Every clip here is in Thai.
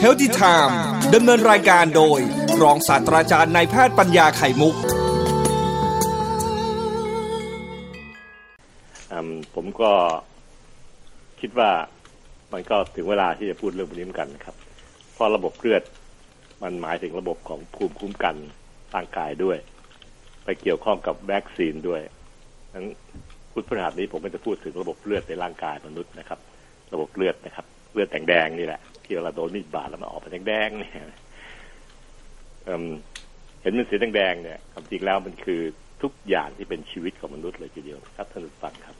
เฮลติไทม์ดำเนินรายการโดย รองศาสตราจารย์นายแพทย์ปัญญาไข่มุก ผมก็คิดว่ามันก็ถึงเวลาที่จะพูดเรื่องนี้เหมือนกันครับ เพราะระบบเลือดมันหมายถึงระบบของภูมิคุ้มกันร่างกายด้วย ไปเกี่ยวข้องกับวัคซีนด้วยนั้นพูดพฤหัสนี้ผมก็จะพูดถึงระบบเลือดในร่างกายมนุษย์นะครับ ระบบเลือดนะครับ เลือดแดงๆนี่แหละ ที่เราโดนมีดบาดแล้วมันออกมาแดงๆเนี่ยเห็นมันสีแดงๆเนี่ยความจริงแล้วมันคือทุกอย่างที่เป็นชีวิตของมนุษย์เลยทีเดียวครับท่านผู้ฟังครับ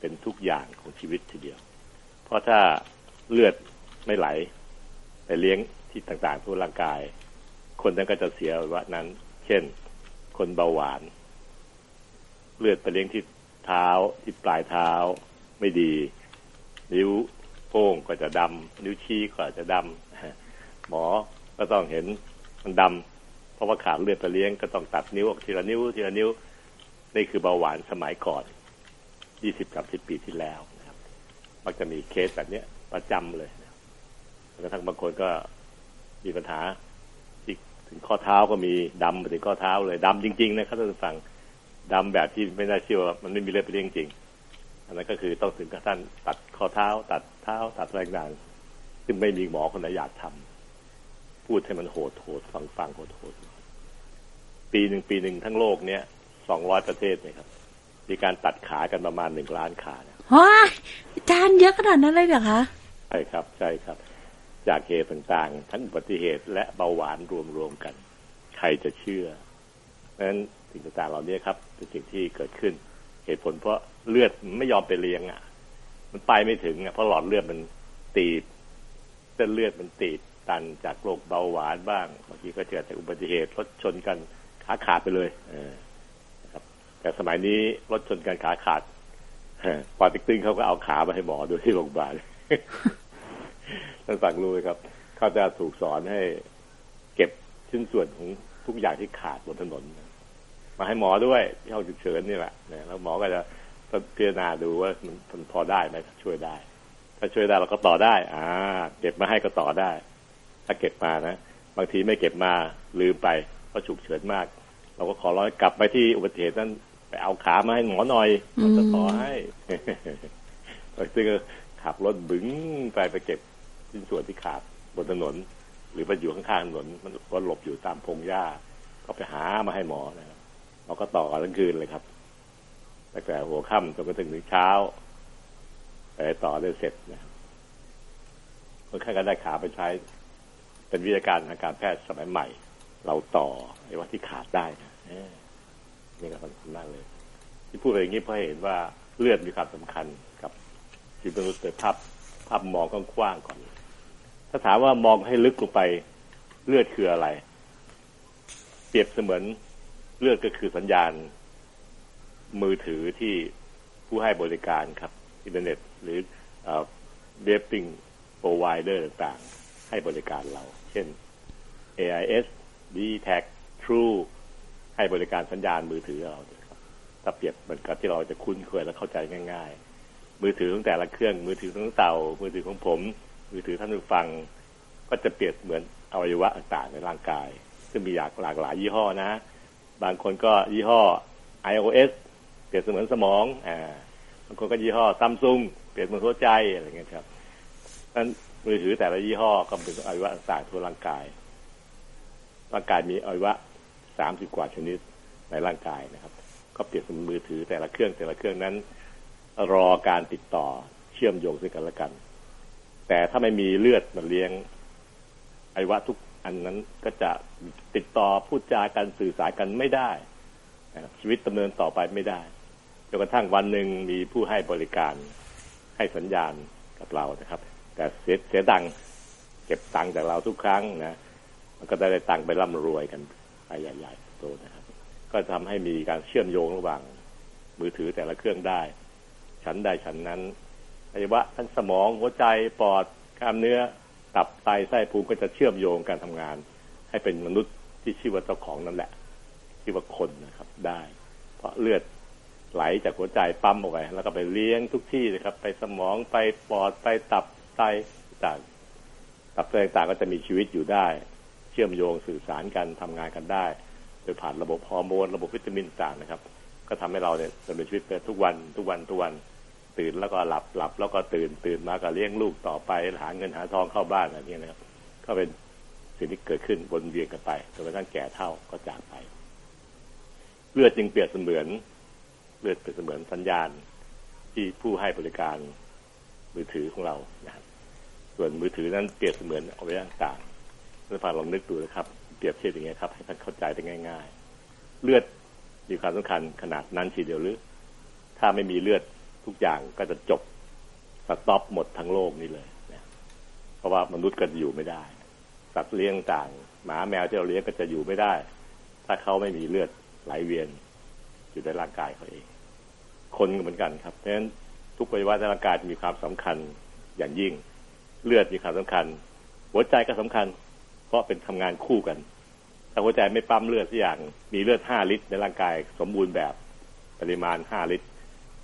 เป็นทุกอย่างของชีวิตทีเดียว เพราะถ้าเลือดไม่ไหลไปเลี้ยงที่ต่างๆทั่วร่างกาย คนนั้นก็จะเสียว่านั้น เช่น คนเบาหวาน เลือดไปเลี้ยงที่เท้าที่ปลายเท้าไม่ดี นิ้วโป้งก็จะดำนิ้วชี้ก็จะดำหมอก็ต้องเห็นมันดำเพราะว่าขาดเลือดไปเลี้ยงก็ต้องตัดนิ้วออกทีละนิ้วทีละนิ้วนี่คือเบาหวานสมัยก่อนยี่สิบกับสิบปีที่แล้วนะครับ มักจะมีเคสแบบนี้ประจำเลยกระทั่งบางคนก็มีปัญหาที่ถึงข้อเท้าก็มีดำไปถึงข้อเท้าเลยดำจริง ๆ นะครับท่านผู้ฟังดำแบบที่ไม่น่าเชื่อว่ามันไม่มีเลือดไปเลี้ยงจริง อันนั้นก็คือต้องถึงกับท่านตัดข้อเท้า ตัดเท้าตัดแรงดันซึ่งไม่มีหมอคนไหนอยากทำพูดให้มันโหดโหดฟังฟังโหดโหดปีหนึ่งปีหนึ่งทั้งโลกเนี้ยสองร้อยประเทศเนี่ยครับ มีการตัดขากันประมาณหนึ่งล้านขาเนี่ยว้าอาจารย์เยอะขนาดนั้นเลยเหรอคะใช่ครับใช่ครับ จากเหตุต่างๆ ทั้งอุบัติเหตุและเบาหวานรวมๆกัน ใครจะเชื่อเพราะฉะนั้นสิ่งต่างๆเหล่านี้ครับเป็นสิ่งที่เกิดขึ้น เหตุผลเพราะ เลือดไม่ยอมไปเลี้ยงอะ มันไปไม่ถึงอะเพราะหลอดเลือดมันตีบเส้นเลือดมันตีบตันจากโรคเบาหวานบ้างบางทีก็เกิดจากอุบัติเหตุรถชนกันขาขาดไปเลย เออครับ แต่สมัยนี้รถชนกันขาขาดปอติกตึงเขาก็เอาขามาให้หมอดูที่โรงพยาบาลท่านฟังรู้ครับ เขาจะถูกสอนให้เก็บชิ้นส่วนของทุกอย่างที่ขาดบนถนน มาให้หมอด้วยที่ห้องฉุกเฉินนี่แหละแล้วหมอก็จะ พิจารณาดูว่ามันพอได้ไหมช่วยได้ ถ้าช่วยได้เราก็ต่อได้ อ่า เก็บมาให้ก็ต่อได้ ถ้าเก็บมานะบางทีไม่เก็บมาลืมไปก็ฉุกเฉินมาก เราก็ขอร้อยกลับไปที่อุบัติเหตุนั้นไปเอาขามาให้หมอหน่อยมันจะต่อให้ซึ่งขับรถบึ้งไปไปเก็บชิ้นส่วนที่ขาดบนถนน หรือไปอยู่ข้างๆถนนมันก็หลบอยู่ตามพงหญ้า ก็ไปหามาให้หมอนะครับเราก็ต่อกันทั้งคืนเลยครับ ตั้งแต่หัวค่ำจนไปถึงถึงเช้าไปต่อได้เสร็จนะคนไข้ก็ได้ขาไปใช้ เป็นวิทยาการทางการแพทย์สมัยใหม่ เราต่อไอ้ว่าที่ขาดได้นะนี่ก็สำคัญมากเลย ที่พูดไปอย่างนี้เพราะเห็นว่าเลือดมีความสำคัญกับชีวิตมนุษย์โดยภาพภาพมองกว้างๆก่อน ถ้าถามว่ามองให้ลึกลงไปเลือดคืออะไร เปรียบเสมือนเลือดก็คือสัญญาณ มือถือที่ผู้ให้บริการครับ อินเทอร์เน็ตหรือเว็บปิ้งโปรไวเดอร์ต่างๆ ให้บริการเรา เช่น AIS d t a c True ให้บริการสัญญาณมือถือเราถ้าเปรียบเหมือนกับที่เราจะคุ้นเคยและเข้าใจง่าย ๆ มือถือของแต่ละเครื่อง มือถือของเต่า มือถือของผม มือถือท่านผู้ฟัง ก็จะเปรียบเหมือนอวัยวะต่างๆในร่างกาย ซึ่งมีหลากหลากหลายยี่ห้อนะ บางคนก็ยี่ห้อ iOS เปรียบเสมือนสมองอ่าบางคนก็ยี่ห้อซัมซุงเปรียบเหมือนหัวใจอะไรเงี้ยครับนั้นมือถือแต่ละยี่ห้อก็เป็นอวัยวะต่างๆทั่วร่างกาย ร่างกายมีอวัยวะสามสิบกว่าชนิดในร่างกายนะครับ ก็เปรียบเสมือนมือถือแต่ละเครื่องแต่ละเครื่องนั้น รอการติดต่อเชื่อมโยงซึ่งกันและกัน แต่ถ้าไม่มีเลือดมาเลี้ยงอวัยวะทุกอันนั้นก็จะติดต่อพูดจากันสื่อสารกันไม่ได้ชีวิตดำเนินต่อไปไม่ได้ จนกระทั่งวันหนึ่งมีผู้ให้บริการให้สัญญาณกับเรานะครับ แต่เสียเสียตังเก็บตังจากเราทุกครั้งนะมันก็ได้ตังไปร่ำรวยกันไปใหญ่ๆโตนะครับ ก็ทำให้มีการเชื่อมโยงระหว่าง มือถือแต่ละเครื่องได้ฉันได้ฉันนั้นอวัยวะทั้งสมองหัวใจปอดกล้ามเนื้อ ตับไตไส้พุงก็จะเชื่อมโยงการทำงาน ให้เป็นมนุษย์ที่ชื่อว่าเจ้าของนั่นแหละที่ว่าคนนะครับ ได้ เพราะเลือด ไหลจากหัวใจปั๊มออกไปแล้วก็ไปเลี้ยงทุกที่นะครับ ไปสมองไปปอดไปตับไตต่างตับไตต่างก็จะมีชีวิตอยู่ได้ เชื่อมโยงสื่อสารกันทำงานกันได้ โดยผ่านระบบฮอร์โมนระบบวิตามินต่างนะครับ ก็ทำให้เราเนี่ยดำเนินชีวิตไปทุกวันทุกวันทุกวันตื่นแล้วก็หลับหลับแล้วก็ตื่นตื่นมาก็เลี้ยงลูกต่อไปหาเงินหาทองเข้าบ้านอะไรอย่างเงี้ยนะครับ ก็เป็นสิ่งที่เกิดขึ้นวนเวียนกันไปจนกระทั่งแก่เท่าก็จากไปเลือดจึงเปรียบเสมือน เลือดเปรียบเสมือนสัญญาณที่ผู้ให้บริการมือถือของเรานะครับส่วนมือถือนั้นเปรียบเสมือนอวัยวะต่างๆท่านฟังลองนึกดูนะครับ เปรียบเทียบอย่างเงี้ยครับให้ท่านเข้าใจได้ง่าย ๆ เลือดมีความสำคัญขนาดนั้นทีเดียวหรือ ถ้าไม่มีเลือดทุกอย่างก็จะจบสต็อปหมดทั้งโลกนี้เลยนะเพราะว่ามนุษย์ก็จะอยู่ไม่ได้สัตว์เลี้ยงต่างหมาแมวที่เราเลี้ยงก็จะอยู่ไม่ได้ ถ้าเขาไม่มีเลือดไหลเวียนอยู่ในร่างกายเขาเอง คนเหมือนกันครับเพราะฉะนั้นทุกอวัยวะในร่างกายมีความสำคัญอย่างยิ่ง เลือดมีความสำคัญ หัวใจก็สำคัญ เพราะเป็นทำงานคู่กัน ถ้าหัวใจไม่ปั๊มเลือดสักอย่างมีเลือดห้าลิตร ในร่างกายสมบูรณ์แบบปริมาณห้าลิตร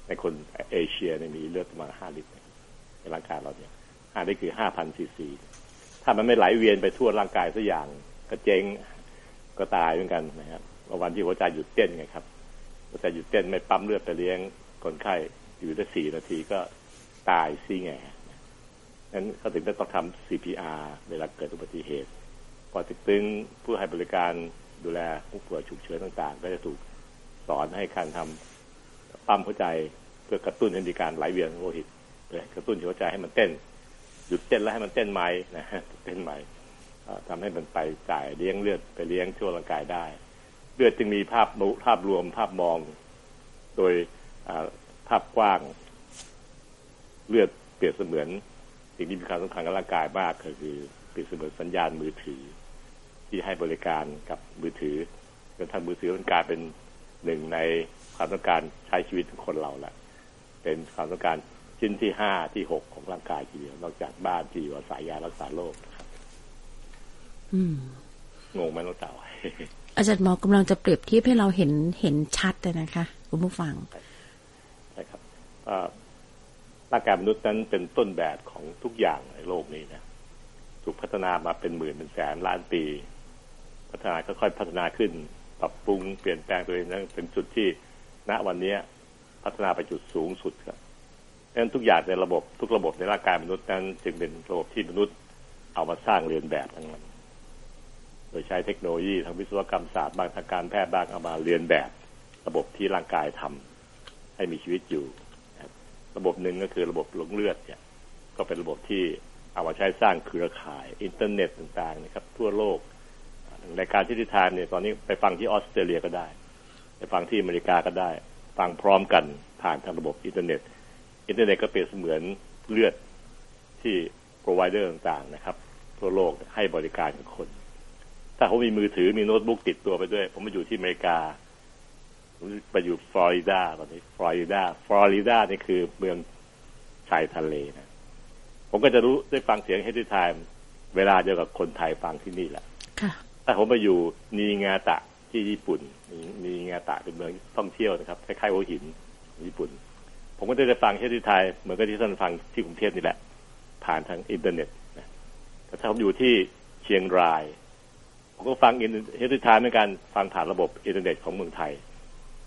ในคนเอเชียเนี่ยมีเลือดประมาณห้าลิตร ในร่างกายเราเนี่ยห้าลิตรคือห้าพันซีซีถ้ามันไม่ไหลเวียนไปทั่วร่างกายสักอย่างก็เจ๊งก็ตายเหมือนกันนะครับวันที่หัวใจหยุดเต้นไงครับ หัวใจหยุดเต้นไม่ปั๊มเลือดไปเลี้ยงคนไข้อยู่ได้สี่นาทีก็ตายซี่แง่นั้นเขาถึงได้ต้องทำ CPR เวลาเกิดอุบัติเหตุพอติดตึงผู้ให้บริการดูแลผู้ป่วยฉุกเฉินต่างๆ ก็จะถูกสอนให้การทำปั๊มหัวใจเพื่อกระตุ้นให้มีการไหลเวียนโลหิตเพื่อกระตุ้นหัวใจให้มันเต้น หยุดเต้นแล้วให้มันเต้นไหม่นะเต้นไหม่ทำให้มันไปจ่ายเลี้ยงเลือดไปเลี้ยงทั่วร่างกายได้ เลือดจึงมีภาพภาพรวมภาพมอง โดยภาพกว้าง เลือดเปรียบเสมือนสิ่งที่มีความสำคัญกับร่างกายมากก็คือเปรียบเสมือนสัญญาณมือถือ ที่ให้บริการกับมือถือจนทำมือถือมันกลายเป็นหนึ่งในความต้องการใช้ชีวิตของคนเราแหละเป็นความต้องการชิ้นที่ห้าที่หกของร่างกายทีเดียวนอกจากบ้านที่อยู่อาศัยยารักษาโรคนะครับอืมงงไหมน้องเต่า อาจารย์หมอกำลังจะเปรียบเทียบให้เราเห็นเห็นชัดเลยนะคะคุณผู้ฟังใช่ครับร่างกายมนุษย์นั้นเป็นต้นแบบของทุกอย่างในโลกนี้นะถูกพัฒนามาเป็นหมื่นเป็นแสนล้านปี พัฒนาค่อยๆพัฒนาขึ้น ปรับปรุงเปลี่ยนแปลงตัวเองนั้นเป็นจุดที่ณวันนี้พัฒนาไปจุดสูงสุดครับดังนั้นทุกอย่างในระบบทุกระบบในร่างกายมนุษย์นั้น จึงเป็นระบบที่มนุษย์เอามาสร้างเรียนแบบทั้งนั้น ดยใช้เทคโนโลยีทางวิศวกรรมศาสตร์บางทางการแพทย์บ้างเอามาเรียนแบบระบบที่ร่างกายทำให้มีชีวิตอยู่ ระบบหนึ่งก็คือระบบหลอดเลือดเนี่ย ก็เป็นระบบที่เอามาใช้สร้างเครือข่ายอินเทอร์เน็ตต่างๆนะครับ ทั่วโลกรายการที่ท่านเนี่ยตอนนี้ไปฟังที่ออสเตรเลียก็ได้ ไปฟังที่อเมริกาก็ได้ ฟังพร้อมกันผ่านทางระบบอินเทอร์เน็ต อินเทอร์เน็ตก็เปรียบเสมือนเลือดที่ provider ต่างๆนะครับ ทั่วโลกให้บริการกับคน ถ้าผมมีมือถือมีโน้ตบุ๊กติดตัวไปด้วย ผมมาอยู่ที่อเมริกาผมไปอยู่ฟลอริดาตอนนี้ฟลอริดาฟลอริดานี่คือเมืองชายทะเลนะผมก็จะรู้ได้ฟังเสียง Healthy Time เวลาเดียวกับคนไทยฟังที่นี่แหละค่ะถ้าผมไปอยู่นีงาตะที่ญี่ปุ่นนีงาตะเป็นเมืองท่องเที่ยวนะครับคล้ายๆหัวหินญี่ปุ่น ผมก็จะได้ฟัง Healthy Time เหมือนกับที่ท่านฟังที่กรุงเทพนี่แหละ ผ่านทางอินเทอร์เน็ตนะแต่ถ้าผมอยู่ที่เชียงราย ผมก็ฟัง Healthy Time เหมือนกันฟังผ่านระบบอินเทอร์เน็ตของเมืองไทย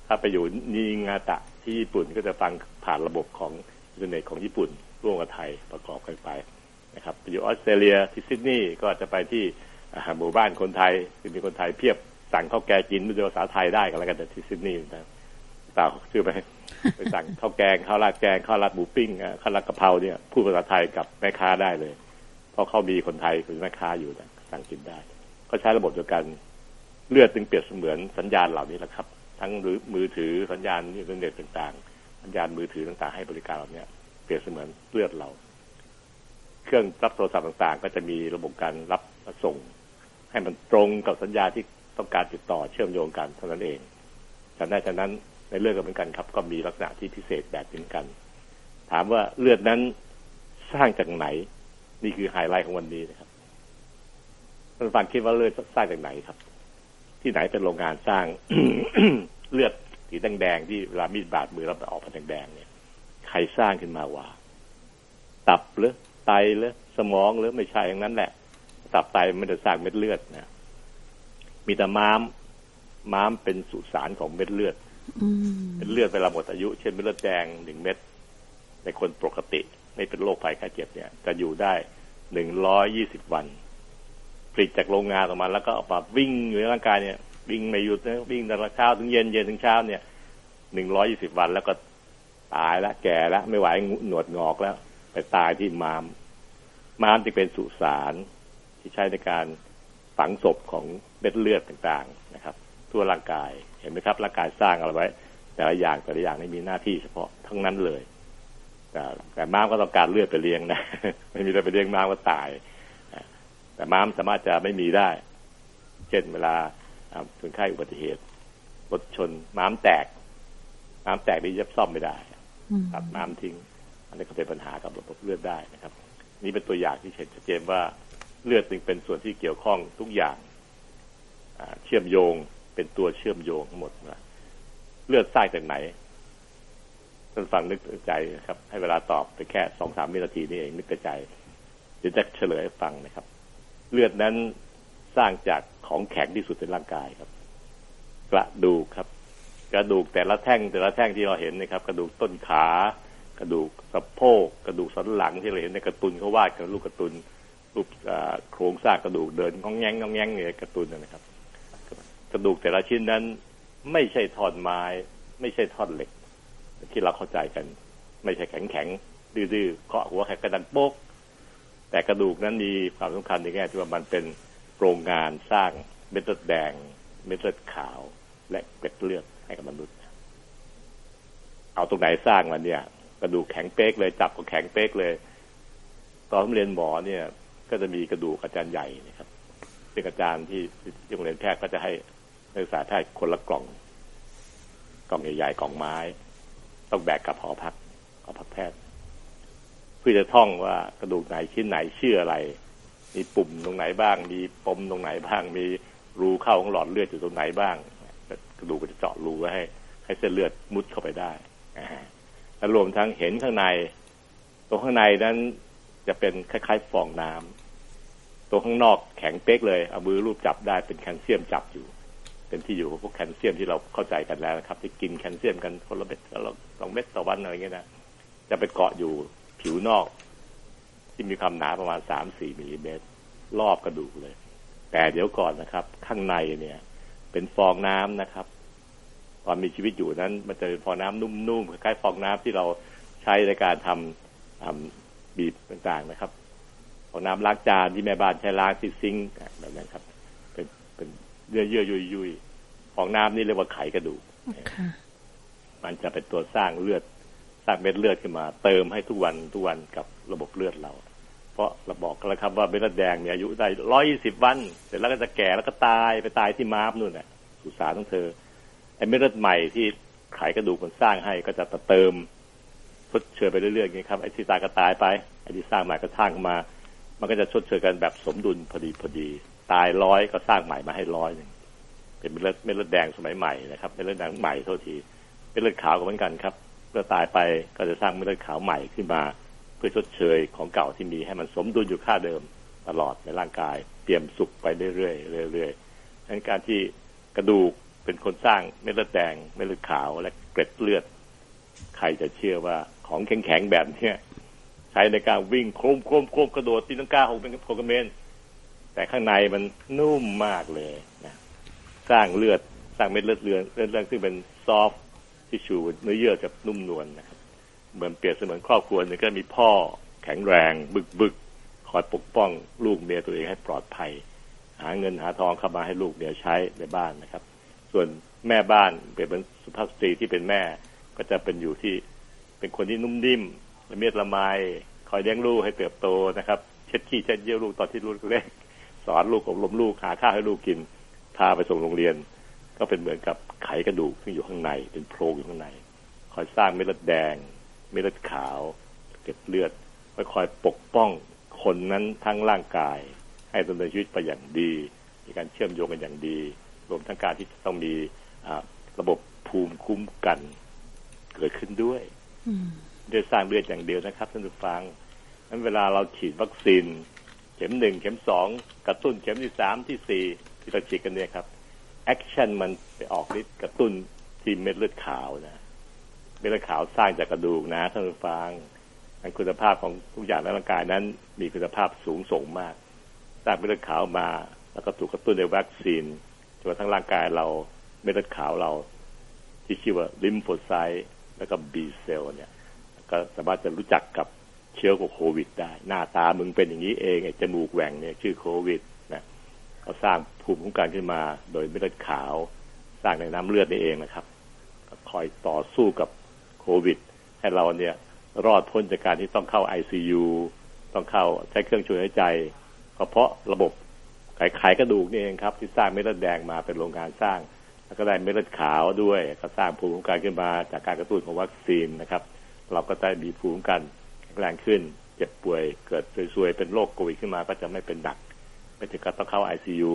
ถ้าไปอยู่นีงาตะที่ญี่ปุ่นก็จะฟังผ่านระบบของอินเทอร์เน็ตของญี่ปุ่น ร่วมกับไทยประกอบกันไปนะครับไปอยู่ออสเตรเลียที่ซิดนีย์ก็จะไปที่หมู่บ้านคนไทยคือมีคนไทยเพียบสั่งข้าวแกงกินด้วยภาษาไทยได้กันแล้วกันแต่ที่ซิดนีย์นะต่าชื่อไปไปสั่งข้าวแกงข้าวราดแกงข้าวราดหมูปิ้งข้าวราดกะเพราเนี่ยพูดภาษาไทยกับแม่ค้าได้เลย เพราะเขามีคนไทยคือแม่ค้าอยู่นะสั่งกินได้ ก็ใช้ระบบเดียวกัน เลือดจึงเปรียบเสมือนสัญญาณเหล่านี้แหละครับ ทั้งมือถือสัญญาณอินเทอร์เน็ตต่างๆ สัญญาณมือถือต่างๆ ให้บริการเหล่านี้เปรียบเสมือนเลือดเรา เครื่องรับโทรศัพท์ต่างๆ ก็จะมีระบบการรับส่ง ให้มันตรงกับสัญญาณที่ต้องการติดต่อเชื่อมโยงกันเท่านั้นเองจากนั้นจากนั้นในเลือดก็เหมือนกันครับ ก็มีลักษณะที่พิเศษแบบเหมือนกัน ถามว่าเลือดนั้นสร้างจากไหน นี่คือไฮไลท์ของวันนี้นะครับ ท่านฟังคิดว่าเลือดสร้างจากไหนครับ ที่ไหนเป็นโรงงานสร้างเลือดสีแดงๆที่เวลามีดบาดมือแล้วออกเป็นแดงๆเนี่ย ใครสร้างขึ้นมาวะตับหรือไตไตหรือสมองหรือไม่ใช่อย่างนั้นแหละ ตับไตไม่ได้สร้างเม็ดเลือดนะมีแต่ม้ามม้ามเป็นสุสานของเม็ดเลือดเป็นเลือดเวลาหมดอายุ เช่นเม็ดเลือดแดงหนึ่งเม็ดในคนปกติ ไม่เป็นโรคภัยไข้เจ็บเนี่ย จะอยู่ได้หนึ่งร้อยยี่สิบวัน ผลิตจากโรงงานออกมา แล้วก็ออกมาวิ่งอยู่ในร่างกายเนี่ย วิ่งไม่หยุดนะวิ่งตั้งแต่เช้าถึงเย็นเย็นถึงเช้าเนี่ยหนึ่งร้อยี่สิบวันแล้วก็ตายแล้วแก่แล้วไม่ไหวหนวดงอกแล้ว ไปตายที่มามมามที่เป็นสุสานที่ใช้ในการฝังศพของเม็ดเลือดต่างๆนะครับ ทั่วร่างกายเห็นไหมครับร่างกายสร้างอะไรไว้ แต่ละอย่างแต่ละอย่างไม่มีหน้าที่เฉพาะทั้งนั้นเลยแต่แต่ม้ามก็ต้องการเลือดไปเลี้ยงนะ ไม่มีเลือดไปเลี้ยงม้ามก็ตาย แต่ม้ามสามารถจะไม่มีได้ เช่นเวลาคนไข้อุบัติเหตุรถชนม้ามแตก ม้ามแตกนี่ยับซ่อมไม่ได้ตัดม้ามทิ้ง อันนี้ก็เป็นปัญหากับระบบเลือดได้นะครับ นี่เป็นตัวอย่างที่เห็นชัดเจนว่าเลือดจึงเป็นส่วนที่เกี่ยวข้องทุกอย่างเชื่อมโยงเป็นตัวเชื่อมโยงทั้งหมดนะเลือดสร้างจากไหนท่านฟังนึกใจครับ ให้เวลาตอบไปแค่สองสามวินาทีนี่เองนึกใจเดี๋ยวจะเฉลยให้ฟังนะครับ เลือดนั้นสร้างจากของแข็งที่สุดในร่างกายครับ กระดูกครับ กระดูกแต่ละแท่งแต่ละแท่งที่เราเห็นนะครับ กระดูกต้นขากระดูกสะโพกกระดูกสันหลังที่เราเห็นในกระตุนเขาวาดกันลูกกระตุนรูปโครงสร้างกระดูกเดินงองแงงงองแงงเนี่ยกระตุนนะครับ กระดูกแต่ละชิ้นนั้น ไม่ใช่ท่อนไม้ ไม่ใช่ท่อนเหล็ก ที่เราเข้าใจกัน ไม่ใช่แข็งแข็งดื้อๆเคาะหัวแข็งกระดันโป๊ก แต่กระดูกนั้นมีความสำคัญในแง่ที่ว่ามันเป็นโรงงานสร้างเม็ดเลือดแดง เม็ดเลือดขาว และเกล็ดเลือดให้กับมนุษย์ เอาตรงไหนสร้างมันเนี่ย กระดูกแข็งเป๊กเลยจับก็แข็งเป๊กเลย ตอนเรียนหมอเนี่ย ก็จะมีกระดูกอาจารย์ใหญ่นะครับเป็นอาจารย์ที่โรงเรียนแพทย์ก็จะให้นักศึกษาแพทย์คนละกล่อง กล่องใหญ่ๆกล่องไม้ ต้องแบกกับหอพักหอพักแพทย์ เพื่อจะท่องว่ากระดูกไหนชิ้นไหนชื่ออะไร มีปุ่มตรงไหนบ้าง มีปมตรงไหนบ้าง มีรูเข้าของหลอดเลือดอยู่ตรงไหนบ้าง กระดูกก็จะเจาะรูไว้ให้ ให้เส้นเลือดมุดเข้าไปได้แล้วรวมทั้งเห็นข้างใน ตรงข้างในนั้นจะเป็นคล้ายๆฟองน้ำตัวข้างนอกแข็งเป๊กเลย เอามือรูปจับได้เป็นแคลเซียมจับอยู่ เป็นที่อยู่ของพวกแคลเซียมที่เราเข้าใจกันแล้วนะครับ ที่กินแคลเซียมกันคนละเม็ดละสองเม็ดต่อวันอะไรเงี้ยนะ จะไปเกาะอยู่ ผิวนอก ที่มีความหนาประมาณสามสี่มิลลิเมตรรอบกระดูกเลย แต่เดี๋ยวก่อนนะครับ ข้างในเนี่ย เป็นฟองน้ำนะครับ ตอนมีชีวิตอยู่นั้น มันจะเป็นฟองน้ำนุ่มๆคล้ายๆฟองน้ำที่เราใช้ในการทำทำบีบต่างๆนะครับของน้ำล้างจานที่แม่บ้านใช้ล้างที่ซิงค์แบบนั้นครับ เป็นเป็นเยื่อเยื่อยุยยุยของน้ำนี่เรียกว่าไขกระดูกมันจะเป็นตัวสร้างเลือด สร้างเม็ดเลือดขึ้นมา เติมให้ทุกวันทุกวันกับระบบเลือดเรา เพราะเราบอกกันแล้วครับว่าเม็ดเลือดแดงมีอายุได้ร้อยยี่สิบวัน เสร็จแล้วก็จะแก่แล้วก็ตายไปตายที่ม้ามนู่นน่ะสุสานของเธอไอ้เม็ดเลือดใหม่ที่ไขกระดูกมันสร้างให้ก็จะเติมทดเชยไปเรื่อยๆอย่างนี้ครับไอ้ที่ตายก็ตายไปไอ้ที่สร้างใหม่ก็สร้างมา มันก็จะชดเชยกันแบบสมดุลพอดีพอดี ตายร้อยก็สร้างใหม่มาให้ร้อยหนึ่งเป็นเม็ดเลือดเม็ดเลือดแดงสมัยใหม่นะครับเม็ดเลือดแดงใหม่เท่าทีเม็ดเลือดขาวก็เหมือนกันครับ เมื่อตายไปก็จะสร้างเม็ดเลือดขาวใหม่ขึ้นมา เพื่อชดเชยของเก่าที่มีให้มันสมดุลอยู่ค่าเดิมตลอดในร่างกาย เตรียมสุกไปเรื่อยๆเรื่อยๆดังนั้นการที่กระดูกเป็นคนสร้างเม็ดเลือดแดงเม็ดเลือดขาวและเกล็ดเลือด ใครจะเชื่อว่าของแข็งๆแบบเนี้ยใช้ในการวิ่งโครมโครมโครมกระโดดตีนังกาหกเป็นโคกเมนแต่ข้างในมันนุ่มมากเลยนะ สร้างเลือดสร้างเม็ดเลือดเลือดเลือดเลือดซึ่งเป็น soft tissue เนื้อเยื่อจะนุ่มนวลนะครับเหมือนเปรียบเสมือนครอบครัวหนึ่งก็มีพ่อแข็งแรง บึกบึกคอยปกป้องลูกเมียตัวเองให้ปลอดภัย หาเงินหาทองเข้ามาให้ลูกเมียใช้ในบ้านนะครับ ส่วนแม่บ้านเป็นเหมือนสุภาพสตรีที่เป็นแม่ก็จะเป็นอยู่ที่เป็นคนที่นุ่มนิ่มละเมียดละไมคอยเลี้ยงลูกให้เติบโตนะครับ เช็ดขี้เช็ดเยี่ยวลูกตอนที่ลูกเล็กสอนลูกอบรมลูกหาข้าวให้ลูกกินพาไปส่งโรงเรียน ก็เป็นเหมือนกับ ไขกระดูกที่อยู่ข้างใน เป็นโพรงอยู่ข้างใน คอยสร้างเม็ดเลือดแดง เม็ดเลือดขาว เก็บเลือดคอยปกป้องคนนั้นทั้งร่างกาย ให้ดำเนินชีวิตไปอย่างดี มีการเชื่อมโยงกันอย่างดี รวมทั้งการที่ต้องมีระบบภูมิคุ้มกัน เกิดขึ้นด้วยด้วยสร้างเลือดอย่างเดียวนะครับท่านผู้ฟังนั้นเวลาเราฉีดวัคซีน เข็มหนึ่งเข็มสองกระตุ้นเข็มที่สามที่สี่ที่เราฉีดกันเนี่ยครับ action มันไปออกฤทธิ์กระตุ้นที่เม็ดเลือดขาวนะ เม็ดเลือดขาวสร้างจากกระดูกนะท่านผู้ฟังคุณภาพของทุกอย่างในร่างกายนั้น มีคุณภาพสูงส่งมาก สร้างเม็ดเลือดขาวมา แล้วก็ถูกกระตุ้นด้วยวัคซีนจนทั้งร่างกายเราเม็ดเลือดขาวเรา ที่ชื่อว่าลิมโฟไซต์แล้วก็บีเซลเนี่ย ก็สามารถจะรู้จักกับเชื้อของโควิด ได้ หน้าตามึงเป็นอย่างนี้เองไอ้จมูกแหว่งเนี่ย ชื่อโควิด เขาสร้างภูมิคุ้มกันขึ้นมา โดยเม็ดเลือดขาว สร้างในน้ำเลือดนี่เองนะครับคอยต่อสู้กับโควิด ให้เราเนี่ยรอดพ้นจากการที่ต้องเข้าไอซียูต้องเข้าใช้เครื่องช่วยหายใจ เพราะระบบไขไขกระดูกนี่เองครับ ที่สร้างเม็ดเลือดแดงมาเป็นโรงงานสร้าง แล้วก็ได้เม็ดเลือดขาวด้วยก็สร้างภูมิคุ้มกันขึ้นมาจากการกระตุ้นของวัคซีนนะครับ เราก็ได้มีภูมิคุ้มกันแข็งแรงขึ้น เจ็บป่วยเกิดซวยๆเป็นโรคโควิดขึ้นมาก็จะไม่เป็นหนัก ไม่ถึงกับต้องเข้าไอซียู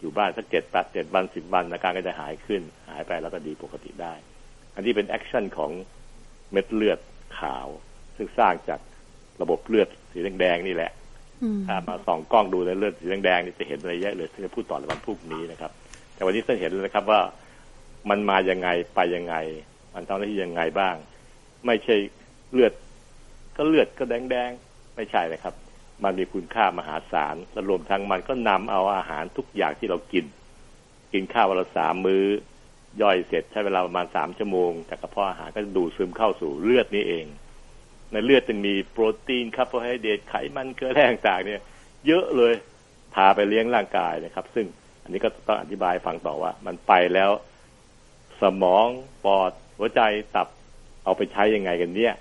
อยู่บ้านสักเจ็ดแปดเจ็ดวันสิบวันอาการก็จะหายขึ้น หายไปแล้วก็ดีปกติได้ อันนี้เป็น action ของเม็ดเลือดขาว ซึ่งสร้างจากระบบเลือดสีแดงๆนี่แหละถ้ามาส่องกล้องดูในเลือดสีแดงๆนี่จะเห็นอะไรเยอะเลยที่จะพูดต่อในวันพรุ่งนี้นะครับ แต่วันนี้ท่านเห็นแล้วนะครับว่ามันมายังไงไปยังไง มันทำหน้าที่ยังไงบ้าง ไม่ใช่เลือด ก็เลือดก็แดงๆไม่ใช่นะครับ มันมีคุณค่ามหาศาลและรวมทั้งมันก็นำเอาอาหารทุกอย่างที่เรากิน กินข้าววันละสามมื้อย่อยเสร็จใช้เวลาประมาณสามชั่วโมงจากกระเพาะอาหารก็ดูดซึมเข้าสู่เลือดนี้เอง ในเลือดจะมีโปรตีนคาร์โบไฮเดรตไขมันเกลือแร่ต่างๆเนี่ยเยอะเลยพาไปเลี้ยงร่างกายนะครับ ซึ่งอันนี้ก็ต้องอธิบายฟังต่อว่า มันไปแล้ว สมองปอดหัวใจตับเอาไปใช้ยังไงกันเนี่ย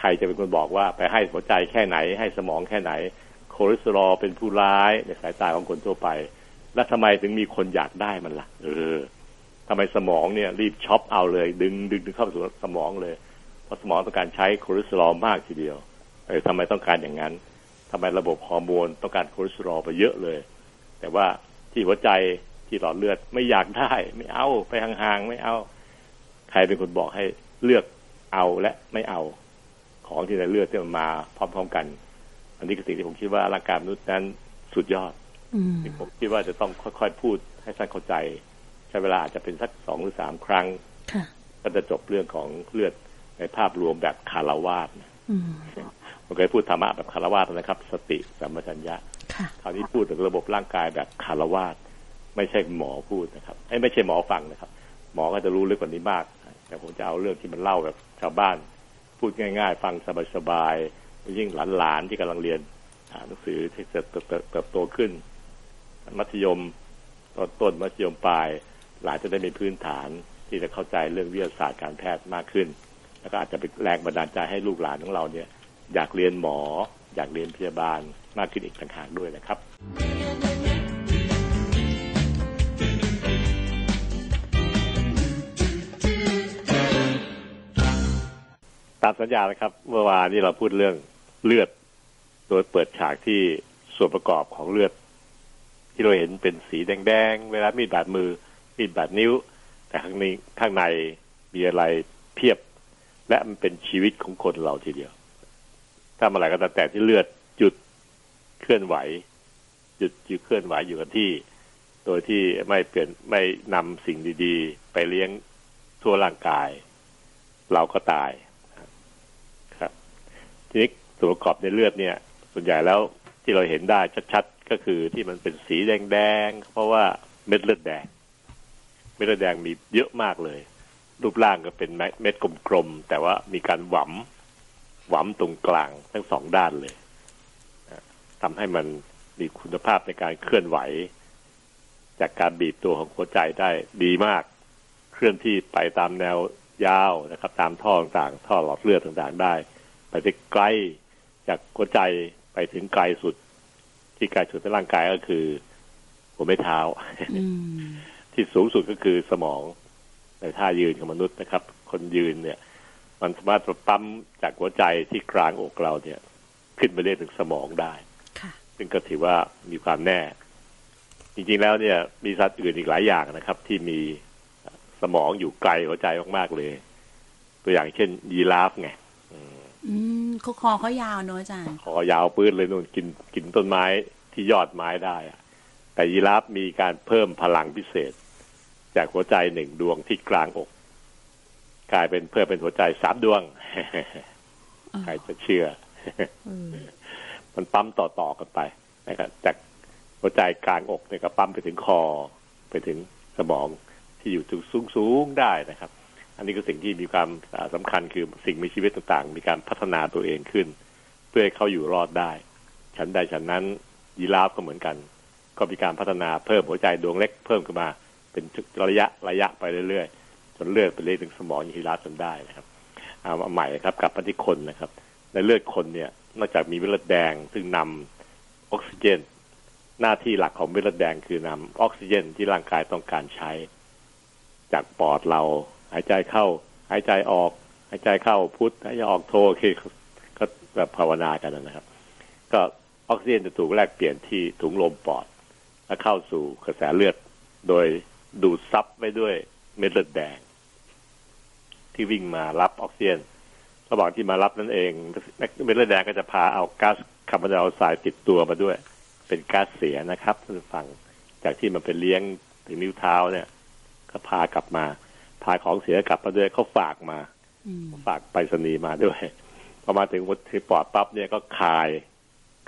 ใครจะเป็นคนบอกว่าไปให้หัวใจแค่ไหน ให้สมองแค่ไหนคอเลสเตอรอลเป็นผู้ร้ายในสายตาของคนทั่วไป แล้วทำไมถึงมีคนอยากได้มันละ่ะ เออทำไมสมองเนี่ย รีบช็อปเอาเลย ดึงดึงดึงเข้าสู่สมองเลย เพราะสมองต้องการใช้คอเลสเตอรอลมากทีเดียว เออทำไมต้องการอย่างนั้นทำไมระบบฮอร์โมนต้องการคอเลสเตอรอลไปเยอะเลย แต่ว่าที่หัวใจที่หลอดเลือดไม่อยากได้ไม่เอาไปห่างๆไม่เอา ใครเป็นคนบอกให้เลือกเอาและไม่เอา ของที่ในเลือดที่มันมาพร้อมๆกัน อันนี้คือสิ่งที่ผมคิดว่าร่างกายมนุษย์นั้นสุดยอดที่ผมคิดว่าจะต้องค่อยๆพูดให้ท่านเข้าใจ ใช้เวลาอาจจะเป็นสักสองหรือสามครั้งก็จะจบเรื่องของเลือดในภาพรวมแบบคารวาสผมเคยพูดธรรมะแบบคารวาสนะครับ สติสัมปชัญญะคราวนี้พูดถึงระบบร่างกายแบบคารวาสไม่ใช่หมอพูดนะครับไม่ใช่หมอฟังนะครับ หมอก็จะรู้ลึกกว่านี้มาก แต่ผมจะเอาเรื่องที่มันเล่าแบบชาวบ้าน พูดง่าย ๆ ฟังสบายๆยิ่งหลานๆที่กำลังเรียนอ่านหนังสือที่จะเติบโตขึ้น มัธยมตอนต้นมัธยมปลาย หลานจะได้มีพื้นฐานที่จะเข้าใจเรื่องวิทยาศาสตร์การแพทย์มากขึ้น แล้วก็อาจจะเป็นแรงบันดาลใจให้ลูกหลานของเราเนี่ย อยากเรียนหมอ อยากเรียนพยาบาลมากขึ้นอีกต่างหากด้วยนะครับ ตามสัญญานะครับ เมื่อวานนี้เราพูดเรื่องเลือด โดยเปิดฉากที่ส่วนประกอบของเลือด ที่เราเห็นเป็นสีแดงๆเวลามีดบาดมือ มีดบาดนิ้ว แต่ข้างในข้างในมีอะไรเพียบ และมันเป็นชีวิตของคนเราทีเดียว ถ้าเมื่อไหร่ก็ตามแต่ที่เลือดหยุดเคลื่อนไหวหยุดหยุดเคลื่อนไหวอยู่กันที่ โดยที่ไม่เปลี่ยนไม่นำสิ่งดี ๆ ไปเลี้ยงทั่วร่างกาย เราก็ตาย ทีนี้ส่วนประกอบในเลือดเนี่ย ส่วนใหญ่แล้วที่เราเห็นได้ชัดๆ ก็คือที่มันเป็นสีแดงๆ เพราะว่าเม็ดเลือดแดง เม็ดเลือดแดงมีเยอะมากเลย รูปร่างก็เป็นเม็ดกลมๆ แต่ว่ามีการหวมหวมตรงกลางทั้งสองด้านเลยทำให้มันมีคุณภาพในการเคลื่อนไหว จากการบีบตัวของหัวใจได้ดีมาก เคลื่อนที่ไปตามแนวยาวนะครับ ตามท่อต่างๆ ท่อหลอดเลือดต่างๆ ได้ ไปได้ไกลจากหัวใจไปถึงไกลสุด ที่ไกลสุดในร่างกายก็คือ หัวไม่เท้า ที่สูงสุดก็คือสมองในท่ายืนของมนุษย์นะครับ คนยืนเนี่ย มันสามารถปั๊มจากหัวใจที่กลางอกเราเนี่ย ขึ้นไปเรียกถึงสมองได้ซึ่งก็ถือว่ามีความแน่ จริงๆแล้วเนี่ย มีสัตว์อื่นอีกหลายอย่างนะครับ ที่มีสมองอยู่ไกลหัวใจมากๆเลย ตัวอย่างเช่นยีราฟไง คอคอเขายาวเนอะอาจารย์คอยาวปื้นเลยนู่นกินกินต้นไม้ที่ยอดไม้ได้อะแต่ยีราฟมีการเพิ่มพลังพิเศษ จากหัวใจหนึ่งดวงที่กลางอก กลายเป็นเพิ่มเป็นหัวใจสามดวงใครจะเชื่อมันปั๊มต่อๆกันไปนะครับจากหัวใจกลางอกเนี่ยก็ปั๊มไปถึงคอ ไปถึงสมองที่อยู่ถึงสูงๆได้นะครับ อันนี้ก็สิ่งที่มีความสำคัญคือสิ่งมีชีวิตต่างๆ มีการพัฒนาตัวเองขึ้น เพื่อให้เขาอยู่รอดได้ ฉันใดฉันนั้นยีราฟก็เหมือนกัน ก็มีการพัฒนาเพิ่มหัวใจดวงเล็กเพิ่มขึ้นมา เป็นระยะระยะไปเรื่อยๆ จนเลือดไปเลยถึงสมองยีราฟจนได้นะครับเอาใหม่ครับกลับมาที่คนนะครับ ในเลือดคนเนี่ยนอกจากมีเม็ดเลือดแดงซึ่งนำออกซิเจน หน้าที่หลักของเม็ดเลือดแดงคือนำออกซิเจนที่ร่างกายต้องการใช้ จากปอดเรา หายใจเข้า หายใจออก หายใจเข้าพุทธหายใจออกโทคือก็แบบภาวนากันนะครับ ก็ออกซิเจนจะถูกแลกเปลี่ยนที่ถุงลมปอด และเข้าสู่กระแสเลือด โดยดูดซับไปด้วยเม็ดเลือดแดง ที่วิ่งมารับออกซิเจนระหว่างที่มารับนั่นเองเม็ดเลือดแดงก็จะพาเอาก๊าซคาร์บอนไดออกไซด์ติดตัวมาด้วย เป็นก๊าซเสียนะครับท่านฟังจากที่มันเป็นเลี้ยงถึงนิ้วเท้าเนี่ย ก็พากลับมา พาของเสียกลับมาด้วยเขาฝากมาฝากไปรษณีย์มาด้วยพอมาถึงวัดที่ปอดปั๊บเนี่ยก็คาย